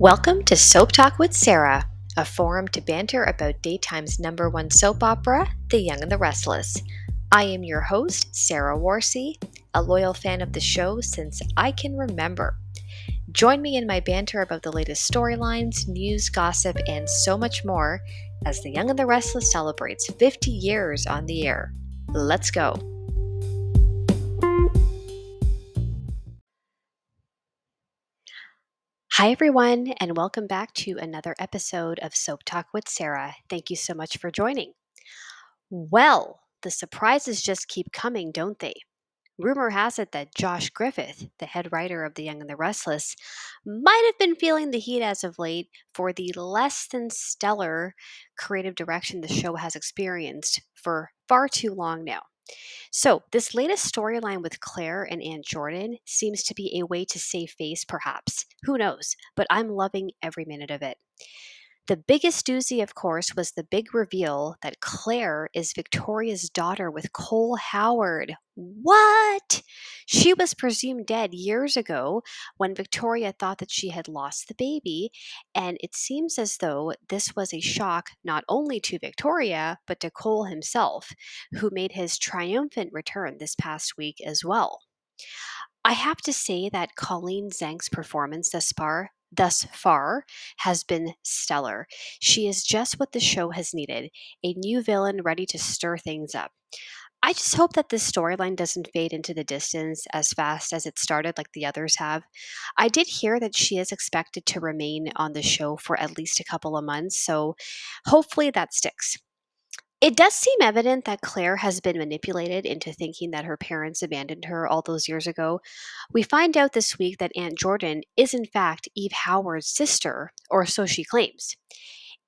Welcome to Soap Talk with Sarah, a forum to banter about daytime's number one soap opera, The Young and the Restless. I am your host, Sarah Warsey, a loyal fan of the show since I can remember. Join me in my banter about the latest storylines, news, gossip, and so much more as The Young and the Restless celebrates 50 years on the air. Let's go. Hi, everyone, and welcome back to another episode of Soap Talk with Sarah. Thank you so much for joining. Well, the surprises just keep coming, don't they? Rumor has it that Josh Griffith, the head writer of The Young and the Restless, might have been feeling the heat as of late for the less than stellar creative direction the show has experienced for far too long now. So, this latest storyline with Claire and Aunt Jordan seems to be a way to save face, perhaps. Who knows? But I'm loving every minute of it. The biggest doozy, of course, was the big reveal that Claire is Victoria's daughter with Cole Howard. What? She was presumed dead years ago when Victoria thought that she had lost the baby, and it seems as though this was a shock not only to Victoria, but to Cole himself, who made his triumphant return this past week as well. I have to say that Colleen Zenk's performance thus far thus far has been stellar. She is just what the show has needed a new villain ready to stir things up. I just hope that this storyline doesn't fade into the distance as fast as it started, like the others have. I did hear that she is expected to remain on the show for at least a couple of months, so hopefully that sticks. It does seem evident that Claire has been manipulated into thinking that her parents abandoned her all those years ago. We find out this week that Aunt Jordan is, in fact, Eve Howard's sister, or so she claims.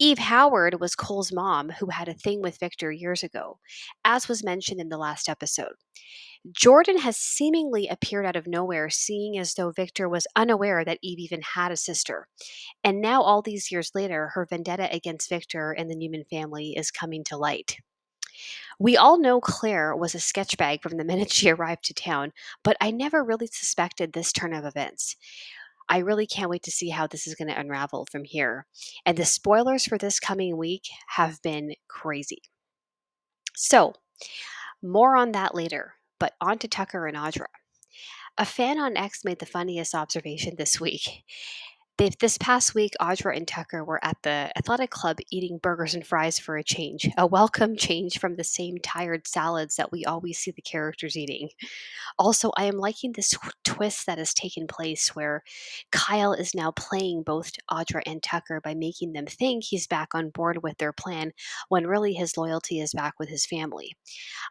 Eve Howard was Cole's mom, who had a thing with Victor years ago, as was mentioned in the last episode. Jordan has seemingly appeared out of nowhere, seeing as though Victor was unaware that Eve even had a sister. And now, all these years later, her vendetta against Victor and the Newman family is coming to light. We all know Claire was a sketchbag from the minute she arrived to town, but I never really suspected this turn of events. I really can't wait to see how this is going to unravel from here. And the spoilers for this coming week have been crazy. So, more on that later. But on to Tucker and Audra. A fan on X made the funniest observation this week. This past week, Audra and Tucker were at the athletic club eating burgers and fries for a change, a welcome change from the same tired salads that we always see the characters eating. Also, I am liking this twist that has taken place where Kyle is now playing both Audra and Tucker by making them think he's back on board with their plan when really his loyalty is back with his family.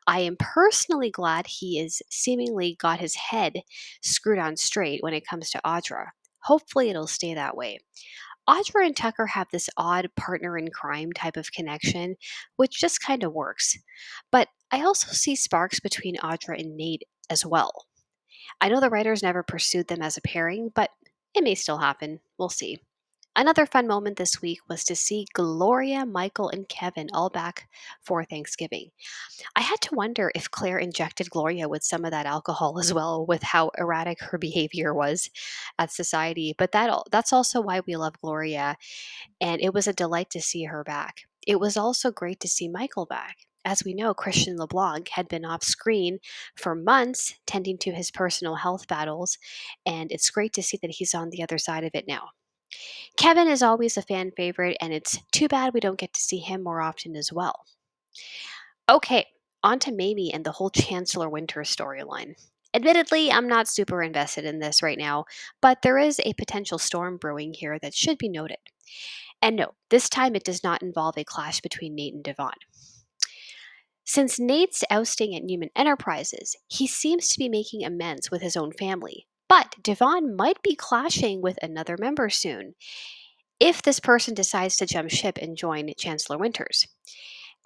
I am personally glad he is seemingly got his head screwed on straight when it comes to Audra. Hopefully, it'll stay that way. Audra and Tucker have this odd partner in crime type of connection, which just kind of works. But I also see sparks between Audra and Nate as well. I know the writers never pursued them as a pairing, but it may still happen. We'll see. Another fun moment this week was to see Gloria, Michael, and Kevin all back for Thanksgiving. I had to wonder if Claire injected Gloria with some of that alcohol as well, with how erratic her behavior was at society. But that that's also why we love Gloria, and it was a delight to see her back. It was also great to see Michael back. As we know, Christian LeBlanc had been off screen for months tending to his personal health battles, and it's great to see that he's on the other side of it now. Kevin is always a fan favorite, and it's too bad we don't get to see him more often as well. Okay, on to Mamie and the whole Chancellor Winter storyline. Admittedly, I'm not super invested in this right now, but there is a potential storm brewing here that should be noted. And no, this time it does not involve a clash between Nate and Devon. Since Nate's ousting at Newman Enterprises, he seems to be making amends with his own family, but Devon might be clashing with another member soon if this person decides to jump ship and join Chancellor Winters.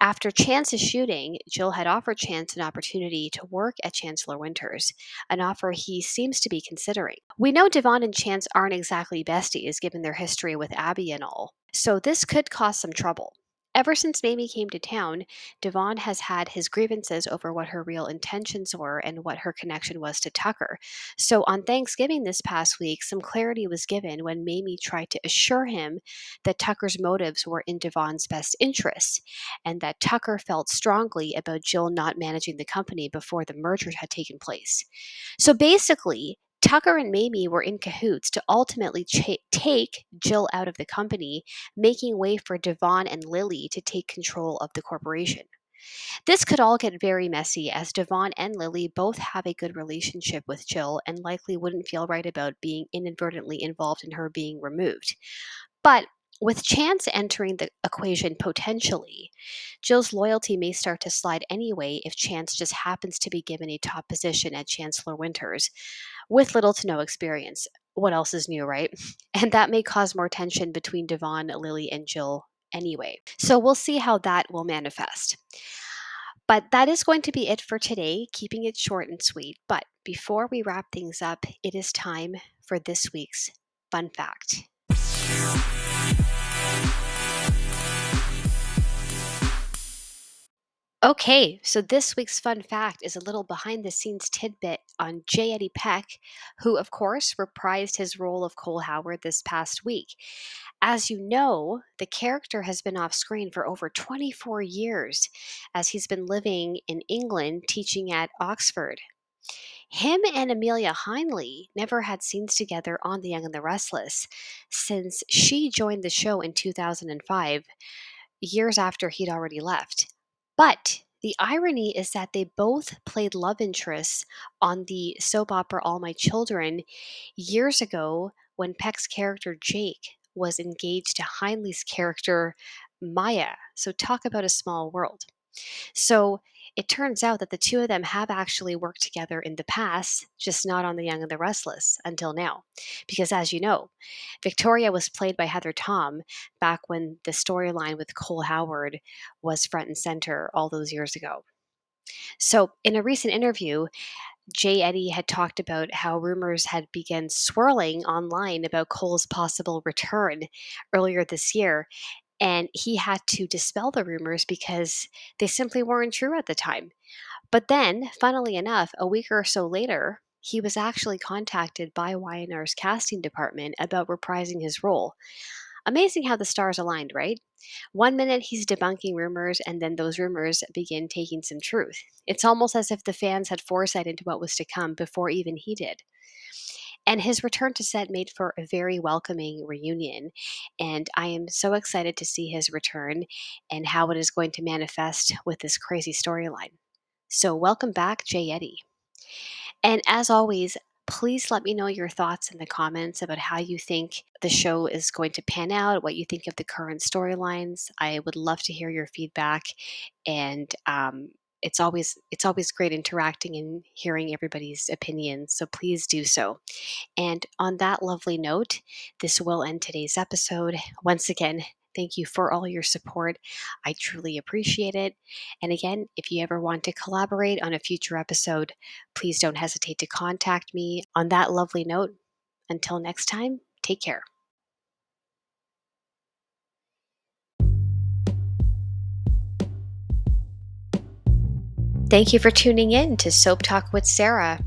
After Chance's shooting, Jill had offered Chance an opportunity to work at Chancellor Winters, an offer he seems to be considering. We know Devon and Chance aren't exactly besties given their history with Abby and all, so this could cause some trouble. Ever since Mamie came to town, Devon has had his grievances over what her real intentions were and what her connection was to Tucker. So on Thanksgiving this past week, some clarity was given when Mamie tried to assure him that Tucker's motives were in Devon's best interests and that Tucker felt strongly about Jill not managing the company before the merger had taken place. So basically, Tucker and Mamie were in cahoots to ultimately ch- take Jill out of the company, making way for Devon and Lily to take control of the corporation. This could all get very messy as Devon and Lily both have a good relationship with Jill and likely wouldn't feel right about being inadvertently involved in her being removed. But with Chance entering the equation potentially, Jill's loyalty may start to slide anyway if Chance just happens to be given a top position at Chancellor Winters with little to no experience. What else is new, right? And that may cause more tension between Devon, Lily, and Jill anyway. So we'll see how that will manifest. But that is going to be it for today, keeping it short and sweet. But before we wrap things up, it is time for this week's fun fact. Okay, so this week's fun fact is a little behind the scenes tidbit on J. Eddie Peck, who, of course, reprised his role of Cole Howard this past week. As you know, the character has been off screen for over 24 years as he's been living in England teaching at Oxford. Him and Amelia Heinle never had scenes together on The Young and the Restless since she joined the show in 2005, years after he'd already left. But the irony is that they both played love interests on the soap opera All My Children years ago when Peck's character Jake was engaged to Heinle's character Maya. So, talk about a small world. So, it turns out that the two of them have actually worked together in the past, just not on The Young and the Restless until now. Because as you know, Victoria was played by Heather Tom back when the storyline with Cole Howard was front and center all those years ago. So, in a recent interview, J. Eddie had talked about how rumors had begun swirling online about Cole's possible return earlier this year, and he had to dispel the rumors because they simply weren't true at the time. But then, funnily enough, a week or so later, he was actually contacted by Y&R's casting department about reprising his role. Amazing how the stars aligned, right? One minute he's debunking rumors, and then those rumors begin taking some truth. It's almost as if the fans had foresight into what was to come before even he did. And his return to set made for a very welcoming reunion. And I am so excited to see his return and how it is going to manifest with this crazy storyline. So, welcome back, Jay Eddie. And as always, please let me know your thoughts in the comments about how you think the show is going to pan out, what you think of the current storylines. I would love to hear your feedback, and um, it's always it's always great interacting and hearing everybody's opinions so please do so. And on that lovely note this will end today's episode. Once again thank you for all your support. I truly appreciate it. And again if you ever want to collaborate on a future episode please don't hesitate to contact me. On that lovely note until next time take care Thank you for tuning in to Soap Talk with Sarah.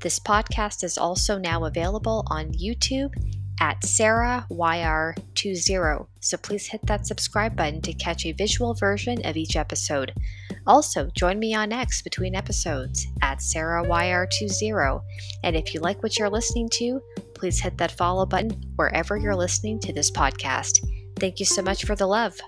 This podcast is also now available on YouTube at SarahYR20. So please hit that subscribe button to catch a visual version of each episode. Also, join me on X between episodes at SarahYR20. And if you like what you're listening to, please hit that follow button wherever you're listening to this podcast. Thank you so much for the love.